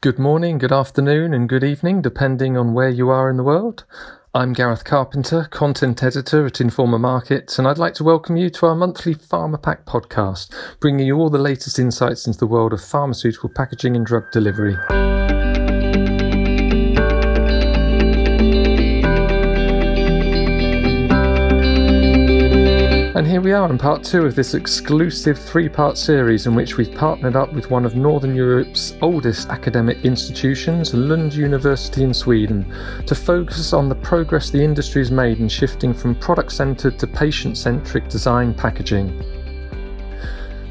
Good morning, good afternoon, and good evening, depending on where you are in the world. I'm Gareth Carpenter, content editor at Informa Markets, and I'd like to welcome you to our monthly Pharma Pack podcast, bringing you all the latest insights into the world of pharmaceutical packaging and drug delivery. And here we are in part two of this exclusive three part series in which we've partnered up with one of Northern Europe's oldest academic institutions, Lund University in Sweden, to focus on the progress the industry has made in shifting from product centred to patient centric design packaging.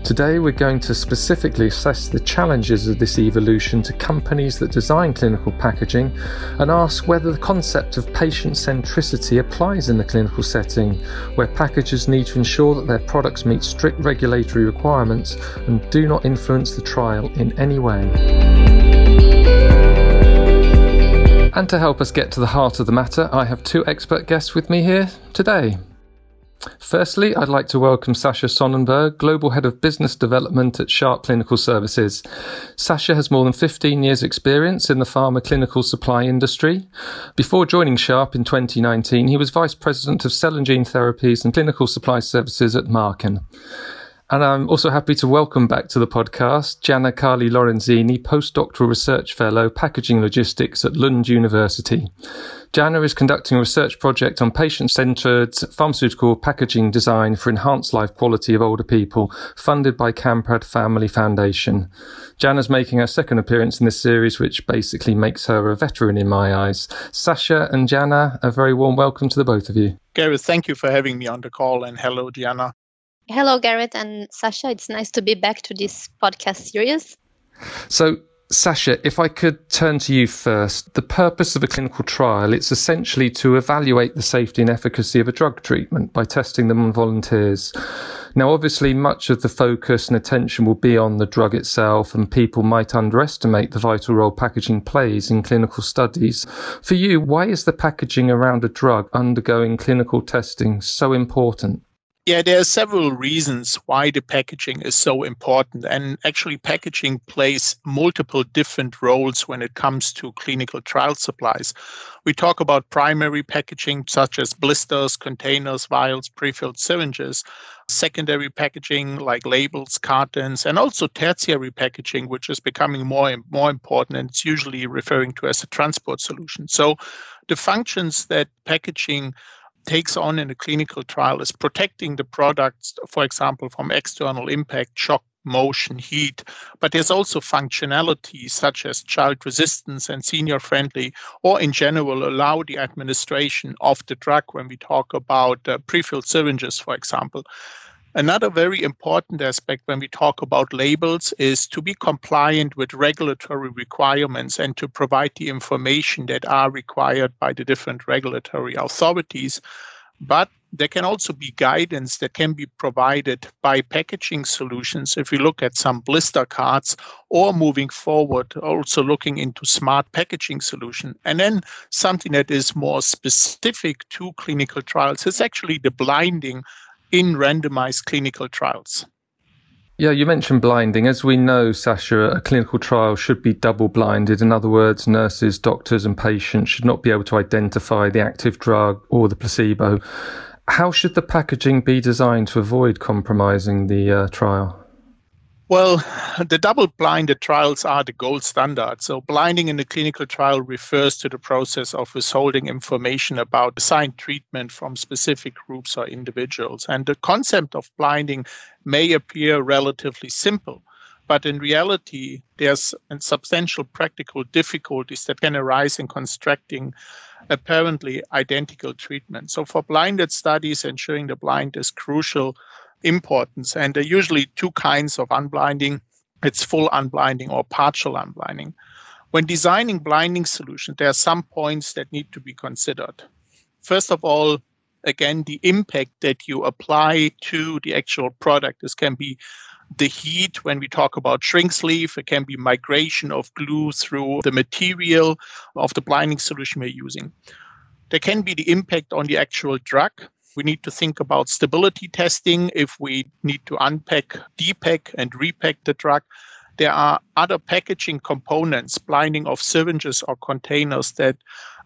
Today, we're going to specifically assess the challenges of this evolution to companies that design clinical packaging and ask whether the concept of patient centricity applies in the clinical setting, where packagers need to ensure that their products meet strict regulatory requirements and do not influence the trial in any way. And to help us get to the heart of the matter, I have two expert guests with me here today. Firstly, I'd like to welcome Sasha Sonnenberg, Global Head of Business Development at Sharp Clinical Services. Sasha has more than 15 years' experience in the pharma clinical supply industry. Before joining Sharp in 2019, he was Vice President of Cell and Gene Therapies and Clinical Supply Services at Marken. And I'm also happy to welcome back to the podcast Gianna Carli Lorenzini, postdoctoral research fellow, packaging logistics at Lund University. Gianna is conducting a research project on patient centered pharmaceutical packaging design for enhanced life quality of older people, funded by Kamprad Family Foundation. Gianna's making her second appearance in this series, which basically makes her a veteran in my eyes. Sasha and Gianna, a very warm welcome to the both of you. Gareth, thank you for having me on the call, and hello, Gianna. Hello, Garrett and Sasha. It's nice to be back to this podcast series. So, Sasha, if I could turn to you first, the purpose of a clinical trial, it's essentially to evaluate the safety and efficacy of a drug treatment by testing them on volunteers. Now, obviously, much of the focus and attention will be on the drug itself, and people might underestimate the vital role packaging plays in clinical studies. For you, why is the packaging around a drug undergoing clinical testing so important? Yeah, there are several reasons why the packaging is so important. And actually, packaging plays multiple different roles when it comes to clinical trial supplies. We talk about primary packaging, such as blisters, containers, vials, prefilled syringes, secondary packaging like labels, cartons, and also tertiary packaging, which is becoming more and more important. And it's usually referring to as a transport solution. So the functions that packaging takes on in a clinical trial is protecting the products, for example, from external impact, shock, motion, heat, but there's also functionality such as child resistance and senior friendly, or in general, allow the administration of the drug when we talk about uh, prefilled syringes, for example. Another very important aspect when we talk about labels is to be compliant with regulatory requirements and to provide the information that are required by the different regulatory authorities. But there can also be guidance that can be provided by packaging solutions. If we look at some blister cards or moving forward, also looking into smart packaging solution. And then something that is more specific to clinical trials is actually the blinding in randomized clinical trials. Yeah, you mentioned blinding. As we know, Sascha, a clinical trial should be double blinded. In other words, nurses, doctors, and patients should not be able to identify the active drug or the placebo. How should the packaging be designed to avoid compromising the uh, trial? Well, the double blinded trials are the gold standard. So, blinding in a clinical trial refers to the process of withholding information about assigned treatment from specific groups or individuals. And the concept of blinding may appear relatively simple, but in reality, there's substantial practical difficulties that can arise in constructing apparently identical treatment. So, for blinded studies, ensuring the blind is crucial importance. And there are usually two kinds of unblinding it's full unblinding or partial unblinding. When designing blinding solutions, there are some points that need to be considered. First of all, again, the impact that you apply to the actual product. This can be the heat when we talk about shrink sleeve, it can be migration of glue through the material of the blinding solution we're using. There can be the impact on the actual drug. We need to think about stability testing if we need to unpack, depack, and repack the drug. there are other packaging components, blinding of syringes or containers that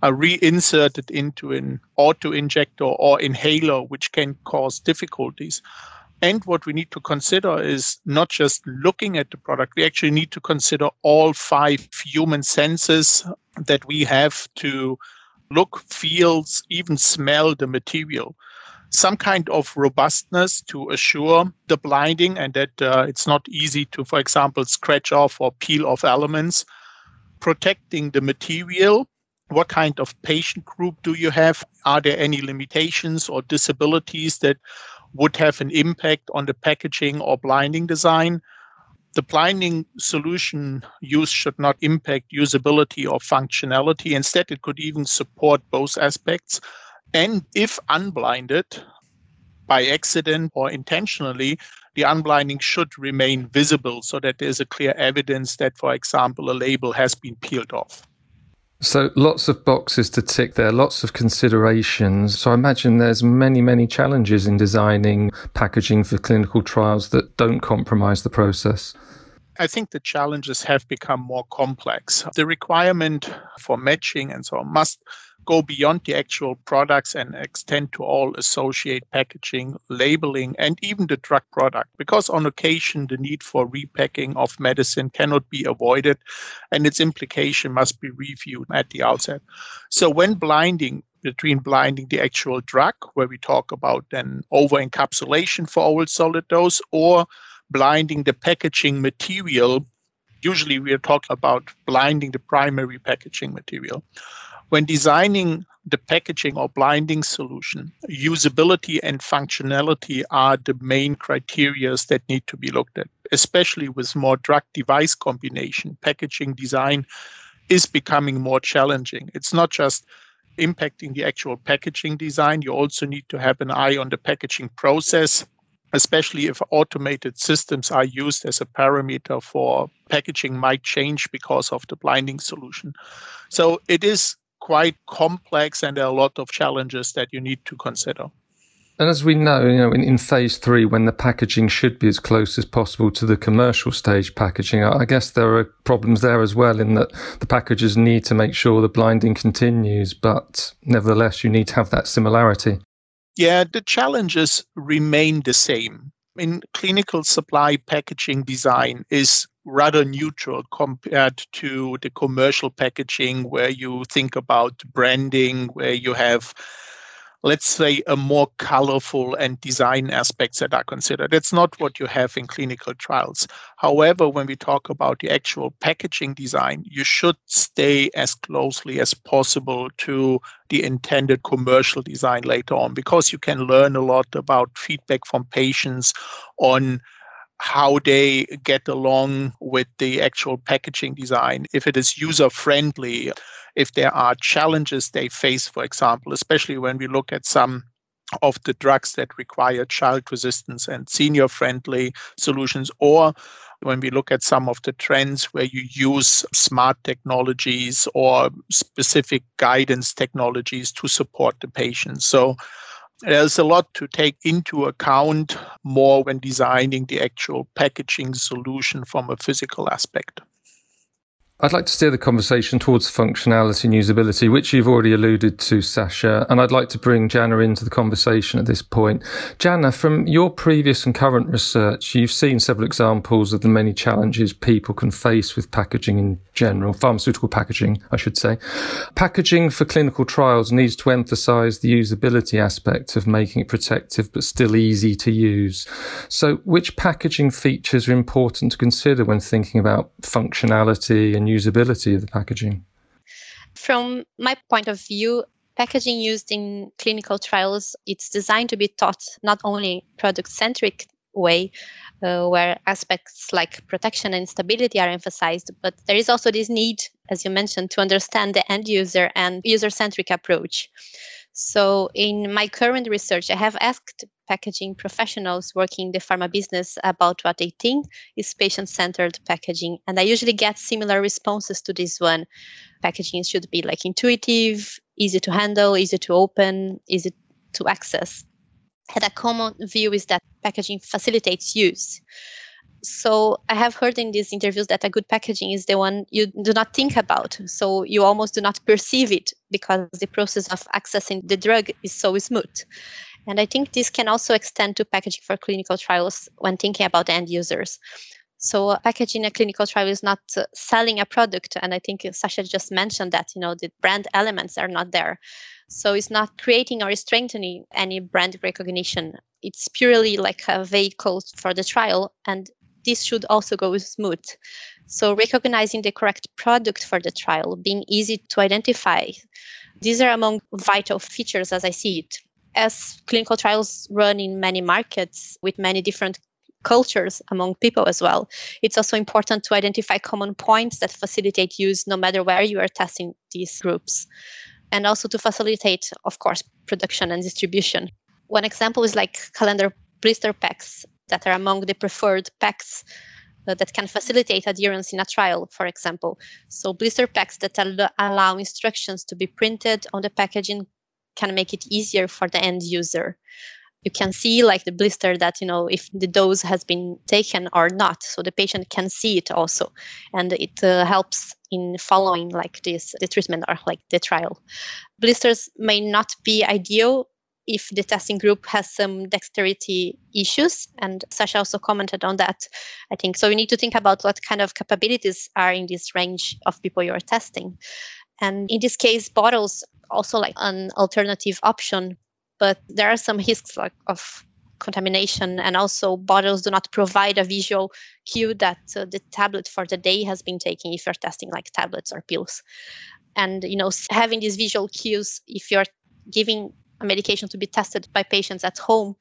are reinserted into an auto injector or inhaler, which can cause difficulties. And what we need to consider is not just looking at the product, we actually need to consider all five human senses that we have to look, feel, even smell the material. Some kind of robustness to assure the blinding and that uh, it's not easy to, for example, scratch off or peel off elements. Protecting the material what kind of patient group do you have? Are there any limitations or disabilities that would have an impact on the packaging or blinding design? The blinding solution use should not impact usability or functionality. Instead, it could even support both aspects. And if unblinded by accident or intentionally, the unblinding should remain visible so that there's a clear evidence that, for example, a label has been peeled off. So lots of boxes to tick there, lots of considerations. So I imagine there's many, many challenges in designing packaging for clinical trials that don't compromise the process. I think the challenges have become more complex. The requirement for matching and so on must go beyond the actual products and extend to all associate packaging, labeling, and even the drug product. Because on occasion, the need for repacking of medicine cannot be avoided, and its implication must be reviewed at the outset. So, when blinding, between blinding the actual drug, where we talk about then over encapsulation for oral solid dose, or blinding the packaging material. Usually, we are talking about blinding the primary packaging material. When designing the packaging or blinding solution, usability and functionality are the main criteria that need to be looked at, especially with more drug device combination. Packaging design is becoming more challenging. It's not just impacting the actual packaging design, you also need to have an eye on the packaging process especially if automated systems are used as a parameter for packaging might change because of the blinding solution. So it is quite complex and there are a lot of challenges that you need to consider. And as we know, you know, in, in, phase three, when the packaging should be as close as possible to the commercial stage packaging, I guess there are problems there as well in that the packagers need to make sure the blinding continues, but nevertheless, you need to have that similarity. Yeah, the challenges remain the same. In clinical supply packaging design is rather neutral compared to the commercial packaging where you think about branding, where you have let's say, a more colorful and design aspects that are considered. It's not what you have in clinical trials. However, when we talk about the actual packaging design, you should stay as closely as possible to the intended commercial design later on because you can learn a lot about feedback from patients on how they get along with the actual packaging design, if it is user friendly, if there are challenges they face, for example, especially when we look at some of the drugs that require child resistance and senior friendly solutions, or when we look at some of the trends where you use smart technologies or specific guidance technologies to support the patient. So there's a lot to take into account more when designing the actual packaging solution from a physical aspect. I'd like to steer the conversation towards functionality and usability, which you've already alluded to, Sasha, and I'd like to bring Jana into the conversation at this point. Jana, from your previous and current research, you've seen several examples of the many challenges people can face with packaging in general, pharmaceutical packaging, I should say. Packaging for clinical trials needs to emphasize the usability aspect of making it protective but still easy to use. So, which packaging features are important to consider when thinking about functionality and usability of the packaging? From my point of view, packaging used in clinical trials it's designed to be taught not only product centric way uh, where aspects like protection and stability are emphasized but there is also this need as you mentioned to understand the end user and user centric approach so, in my current research, I have asked packaging professionals working in the pharma business about what they think is patient centered packaging. And I usually get similar responses to this one. Packaging should be like intuitive, easy to handle, easy to open, easy to access. And a common view is that packaging facilitates use. So I have heard in these interviews that a good packaging is the one you do not think about. So you almost do not perceive it because the process of accessing the drug is so smooth. And I think this can also extend to packaging for clinical trials when thinking about end users. So packaging a clinical trial is not uh, selling a product, and I think Sasha just mentioned that you know the brand elements are not there. So it's not creating or strengthening any brand recognition. It's purely like a vehicle for the trial, and this should also go smooth. So recognizing the correct product for the trial, being easy to identify, these are among vital features as I see it. As clinical trials run in many markets with many different cultures among people as well. It's also important to identify common points that facilitate use no matter where you are testing these groups. And also to facilitate, of course, production and distribution. One example is like calendar blister packs that are among the preferred packs uh, that can facilitate adherence in a trial, for example. So blister packs that al- allow instructions to be printed on the packaging can make it easier for the end user. You can see like the blister that you know if the dose has been taken or not. So the patient can see it also. And it uh, helps in following like this the treatment or like the trial. Blisters may not be ideal if the testing group has some dexterity issues and sasha also commented on that i think. So you need to think about what kind of capabilities are in this range of people you are testing. And in this case bottles also like an alternative option but there are some risks like of contamination and also bottles do not provide a visual cue that uh, the tablet for the day has been taken if you're testing like tablets or pills and you know having these visual cues if you're giving a medication to be tested by patients at home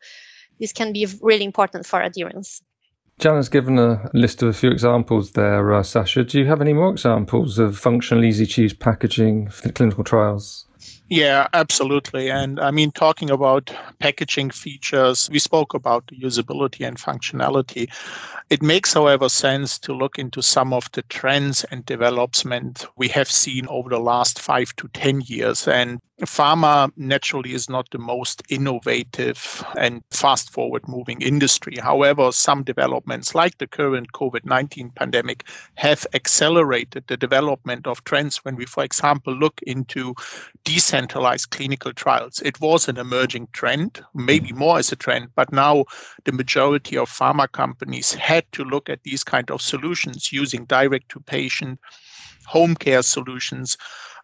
this can be really important for adherence Jan has given a list of a few examples there, uh, Sasha. Do you have any more examples of functional, easy to use packaging for clinical trials? Yeah, absolutely. And I mean, talking about packaging features, we spoke about the usability and functionality. It makes, however, sense to look into some of the trends and development we have seen over the last five to 10 years. And pharma naturally is not the most innovative and fast forward moving industry. However, some developments like the current COVID 19 pandemic have accelerated the development of trends when we, for example, look into decentralized clinical trials. It was an emerging trend, maybe more as a trend, but now the majority of pharma companies had to look at these kind of solutions using direct to patient home care solutions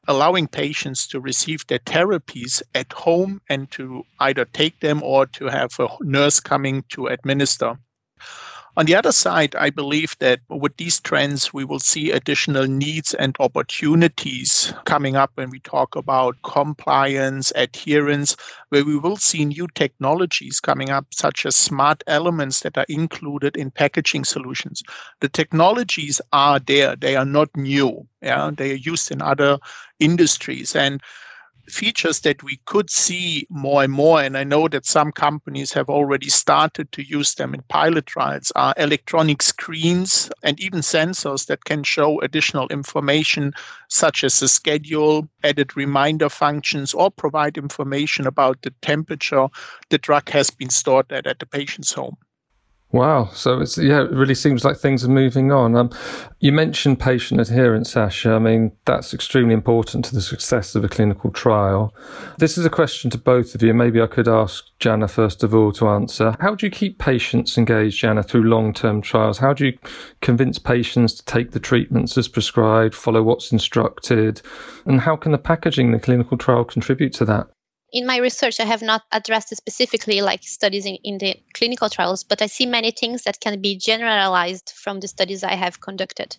allowing patients to receive their therapies at home and to either take them or to have a nurse coming to administer. On the other side, I believe that with these trends, we will see additional needs and opportunities coming up when we talk about compliance, adherence, where we will see new technologies coming up, such as smart elements that are included in packaging solutions. The technologies are there, they are not new. Yeah, they are used in other industries. And features that we could see more and more, and I know that some companies have already started to use them in pilot trials, are electronic screens and even sensors that can show additional information, such as the schedule, added reminder functions, or provide information about the temperature the drug has been stored at at the patient's home. Wow. So it's yeah, it really seems like things are moving on. Um, you mentioned patient adherence, Sasha. I mean, that's extremely important to the success of a clinical trial. This is a question to both of you. Maybe I could ask Jana first of all to answer. How do you keep patients engaged, Jana, through long-term trials? How do you convince patients to take the treatments as prescribed, follow what's instructed, and how can the packaging the clinical trial contribute to that? In my research, I have not addressed specifically like studies in, in the clinical trials, but I see many things that can be generalized from the studies I have conducted.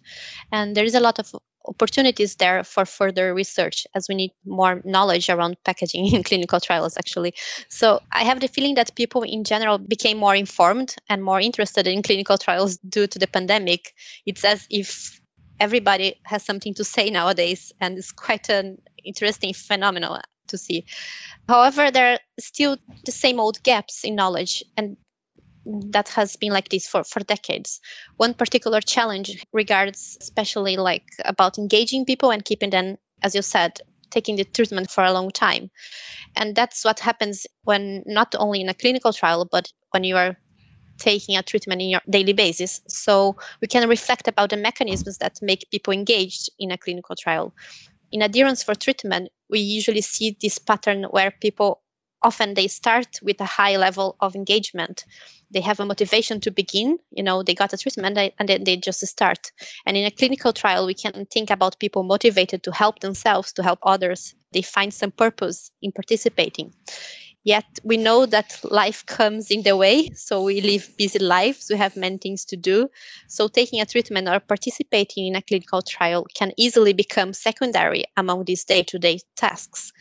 And there is a lot of opportunities there for further research as we need more knowledge around packaging in clinical trials actually. So i have the feeling that people in general became more informed and more interested in clinical trials due to the pandemic. It's as if everybody has something to say nowadays and it's quite an interesting phenomenon to see. However, there are still the same old gaps in knowledge, and that has been like this for, for decades. One particular challenge regards especially like about engaging people and keeping them, as you said, taking the treatment for a long time. And that's what happens when not only in a clinical trial, but when you are taking a treatment in your daily basis. So we can reflect about the mechanisms that make people engaged in a clinical trial. In adherence for treatment, we usually see this pattern where people often they start with a high level of engagement. They have a motivation to begin you know they got a treatment and then they just start. And in a clinical trial we can think about people motivated to help themselves to help others. They find some purpose in participating yet we know that life comes in the way so we live busy lives we have many things to do. So taking a treatment or participating in a clinical trial can easily become secondary among these day-to-day tasks.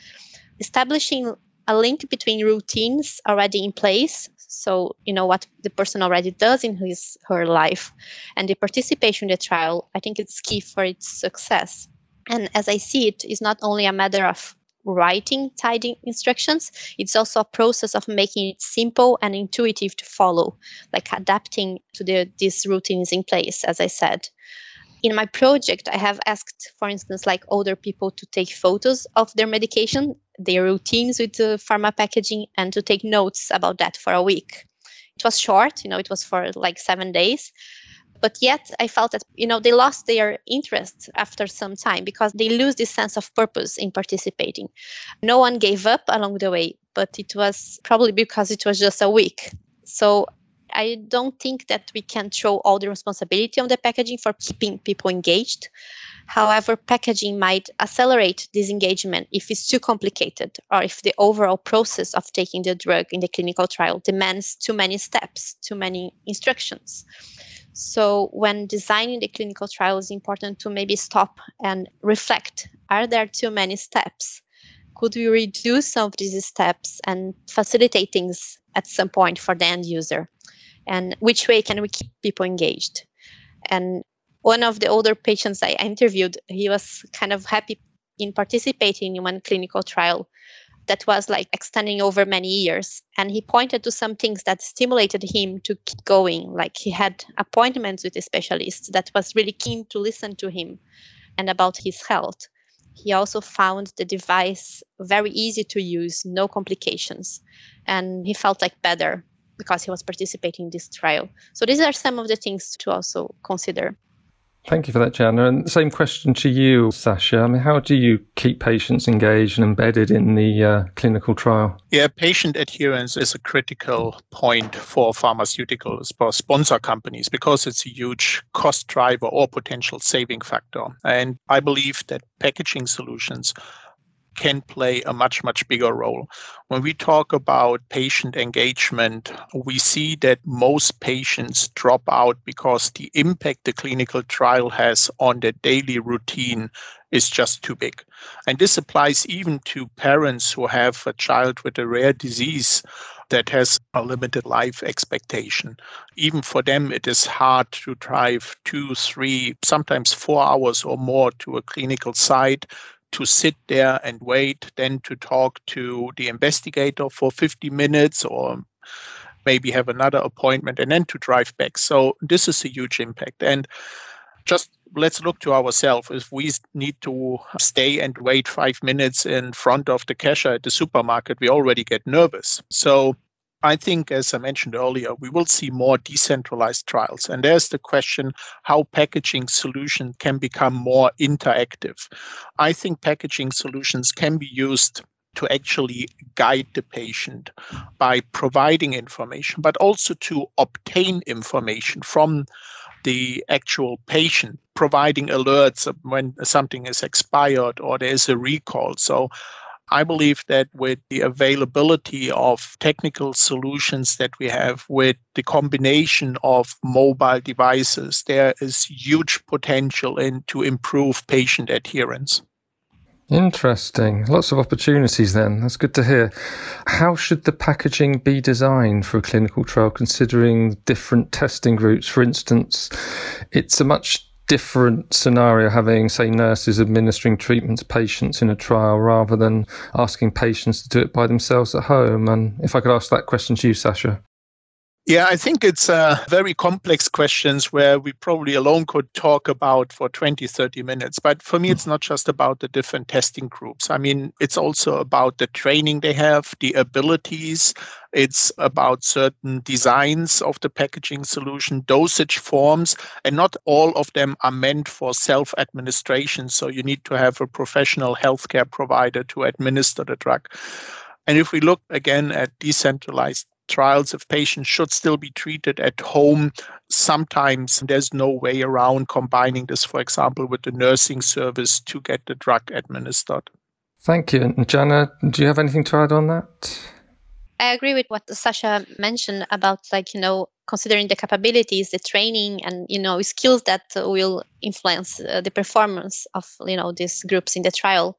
Establishing a link between routines already in place so you know what the person already does in his her life and the participation in the trial i think it's key for its success. And as i see it is not only a matter of writing tidy instructions it's also a process of making it simple and intuitive to follow like adapting to the these routines in place as i said in my project i have asked for instance like older people to take photos of their medication their routines with the pharma packaging and to take notes about that for a week. It was short, you know, it was for like seven days. But yet I felt that, you know, they lost their interest after some time because they lose this sense of purpose in participating. No one gave up along the way, but it was probably because it was just a week. So I don't think that we can throw all the responsibility on the packaging for keeping people engaged. However, packaging might accelerate disengagement if it's too complicated or if the overall process of taking the drug in the clinical trial demands too many steps, too many instructions. So, when designing the clinical trial, it's important to maybe stop and reflect are there too many steps? Could we reduce some of these steps and facilitate things at some point for the end user? And which way can we keep people engaged? And one of the older patients I interviewed, he was kind of happy in participating in one clinical trial that was like extending over many years. And he pointed to some things that stimulated him to keep going. Like he had appointments with a specialist that was really keen to listen to him and about his health. He also found the device very easy to use, no complications. And he felt like better because he was participating in this trial. So these are some of the things to also consider. Thank you for that, Jana. And same question to you, Sasha. I mean, how do you keep patients engaged and embedded in the uh, clinical trial? Yeah, patient adherence is a critical point for pharmaceuticals, for sponsor companies, because it's a huge cost driver or potential saving factor. And I believe that packaging solutions can play a much, much bigger role. When we talk about patient engagement, we see that most patients drop out because the impact the clinical trial has on their daily routine is just too big. And this applies even to parents who have a child with a rare disease that has a limited life expectation. Even for them, it is hard to drive two, three, sometimes four hours or more to a clinical site to sit there and wait, then to talk to the investigator for 50 minutes or maybe have another appointment and then to drive back. So this is a huge impact. And just let's look to ourselves. If we need to stay and wait five minutes in front of the cashier at the supermarket, we already get nervous. So I think, as I mentioned earlier, we will see more decentralized trials. And there's the question how packaging solution can become more interactive. I think packaging solutions can be used to actually guide the patient by providing information, but also to obtain information from the actual patient, providing alerts when something is expired or there's a recall. So I believe that with the availability of technical solutions that we have with the combination of mobile devices, there is huge potential in to improve patient adherence. Interesting. Lots of opportunities then. That's good to hear. How should the packaging be designed for a clinical trial considering different testing routes? For instance, it's a much different scenario having, say, nurses administering treatment to patients in a trial rather than asking patients to do it by themselves at home? And if I could ask that question to you, Sasha. Yeah, I think it's uh, very complex questions where we probably alone could talk about for 20, 30 minutes. But for me, it's not just about the different testing groups. I mean, it's also about the training they have, the abilities. It's about certain designs of the packaging solution, dosage forms, and not all of them are meant for self administration. So you need to have a professional healthcare provider to administer the drug. And if we look again at decentralized trials if patients should still be treated at home. Sometimes there's no way around combining this, for example, with the nursing service to get the drug administered. Thank you. And Jana, do you have anything to add on that? I agree with what Sasha mentioned about like, you know, considering the capabilities, the training and, you know, skills that will influence uh, the performance of, you know, these groups in the trial.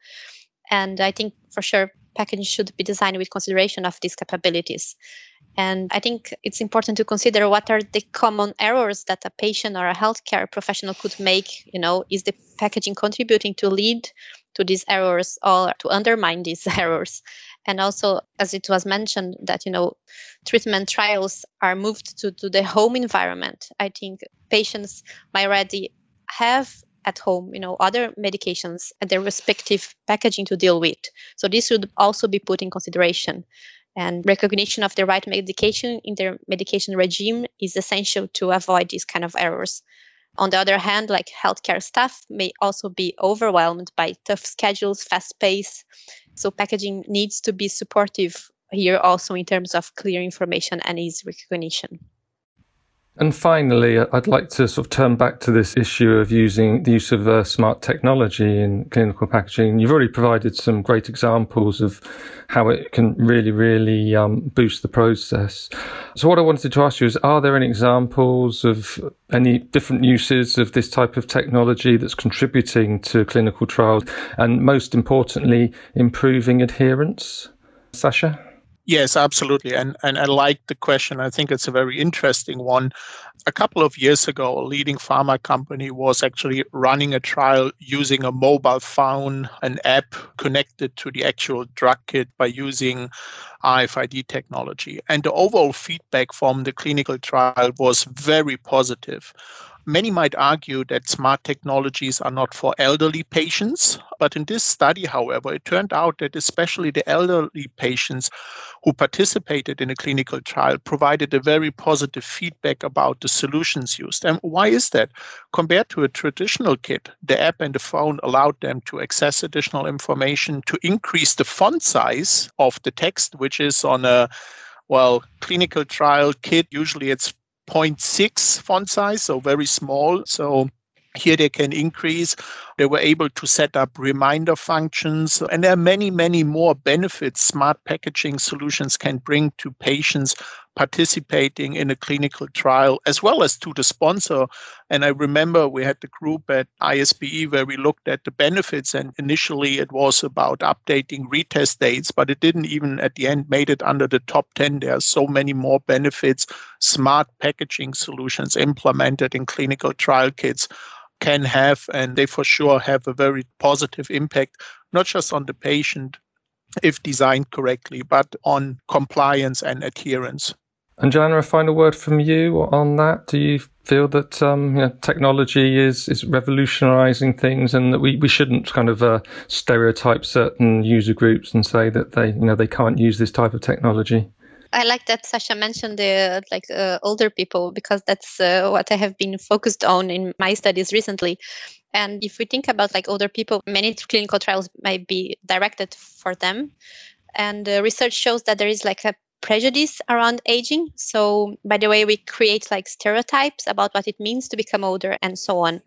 And I think for sure packaging should be designed with consideration of these capabilities. And I think it's important to consider what are the common errors that a patient or a healthcare professional could make. You know, is the packaging contributing to lead to these errors or to undermine these errors? And also, as it was mentioned, that you know, treatment trials are moved to, to the home environment. I think patients might already have at home, you know, other medications and their respective packaging to deal with. So this should also be put in consideration and recognition of the right medication in their medication regime is essential to avoid these kind of errors. On the other hand, like healthcare staff may also be overwhelmed by tough schedules, fast pace. So packaging needs to be supportive here also in terms of clear information and ease recognition. And finally, I'd like to sort of turn back to this issue of using the use of uh, smart technology in clinical packaging. You've already provided some great examples of how it can really, really um, boost the process. So, what I wanted to ask you is Are there any examples of any different uses of this type of technology that's contributing to clinical trials and, most importantly, improving adherence? Sasha? Yes, absolutely. And and I like the question. I think it's a very interesting one. A couple of years ago, a leading pharma company was actually running a trial using a mobile phone, an app connected to the actual drug kit by using RFID technology. And the overall feedback from the clinical trial was very positive. Many might argue that smart technologies are not for elderly patients, but in this study, however, it turned out that especially the elderly patients who participated in a clinical trial provided a very positive feedback about the solutions used. And why is that? Compared to a traditional kit, the app and the phone allowed them to access additional information, to increase the font size of the text, which is on a well, clinical trial kit, usually it's 0.6 font size, so very small. So here they can increase. They were able to set up reminder functions. And there are many, many more benefits smart packaging solutions can bring to patients participating in a clinical trial, as well as to the sponsor. And I remember we had the group at ISPE where we looked at the benefits. And initially it was about updating retest dates, but it didn't even at the end made it under the top 10. There are so many more benefits smart packaging solutions implemented in clinical trial kits can have, and they for sure have a very positive impact, not just on the patient if designed correctly, but on compliance and adherence. And Jana, a final word from you on that. Do you feel that um, you know, technology is, is revolutionizing things and that we, we shouldn't kind of uh, stereotype certain user groups and say that they, you know, they can't use this type of technology? I like that Sasha mentioned the like uh, older people because that's uh, what I have been focused on in my studies recently. And if we think about like older people, many clinical trials might be directed for them. And uh, research shows that there is like a prejudice around aging. So by the way, we create like stereotypes about what it means to become older and so on.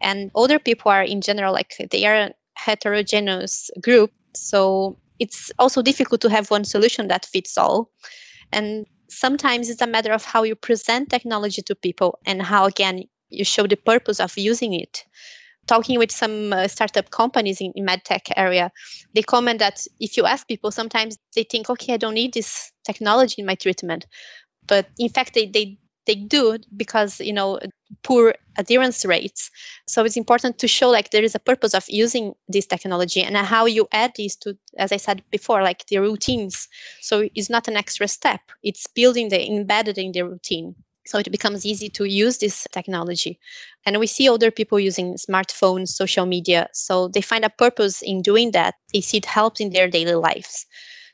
And older people are in general like they are a heterogeneous group. So it's also difficult to have one solution that fits all. And sometimes it's a matter of how you present technology to people and how, again, you show the purpose of using it. Talking with some uh, startup companies in, in medtech area, they comment that if you ask people, sometimes they think, okay, I don't need this technology in my treatment. But in fact, they, they, they do because, you know, poor adherence rates. So it's important to show like there is a purpose of using this technology and how you add these to, as I said before, like the routines. So it's not an extra step; it's building the embedded in the routine. So it becomes easy to use this technology. And we see older people using smartphones, social media. So they find a purpose in doing that. They see it helps in their daily lives.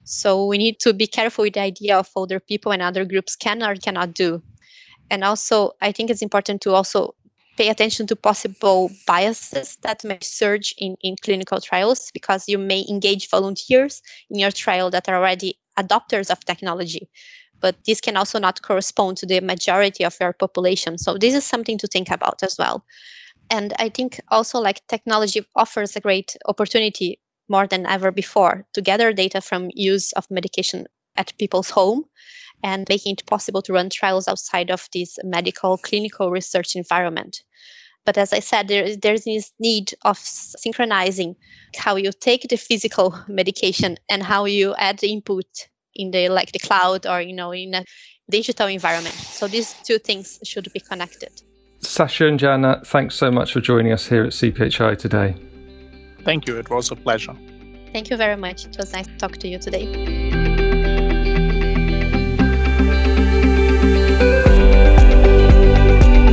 So we need to be careful with the idea of older people and other groups can or cannot do. And also, I think it's important to also pay attention to possible biases that may surge in, in clinical trials because you may engage volunteers in your trial that are already adopters of technology but this can also not correspond to the majority of your population. So this is something to think about as well. And I think also like technology offers a great opportunity more than ever before to gather data from use of medication at people's home and making it possible to run trials outside of this medical clinical research environment. But as I said, there, there's this need of synchronizing how you take the physical medication and how you add the input in the like the cloud or you know in a digital environment. So these two things should be connected. Sasha and Jana, thanks so much for joining us here at CPHI today. Thank you. It was a pleasure. Thank you very much. It was nice to talk to you today.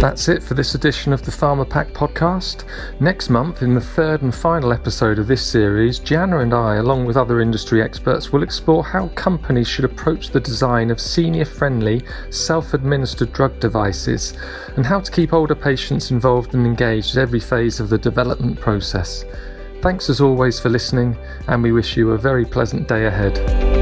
That's it for this edition of the Pharma Pack podcast. Next month, in the third and final episode of this series, Jana and I, along with other industry experts, will explore how companies should approach the design of senior friendly, self administered drug devices and how to keep older patients involved and engaged at every phase of the development process. Thanks as always for listening, and we wish you a very pleasant day ahead.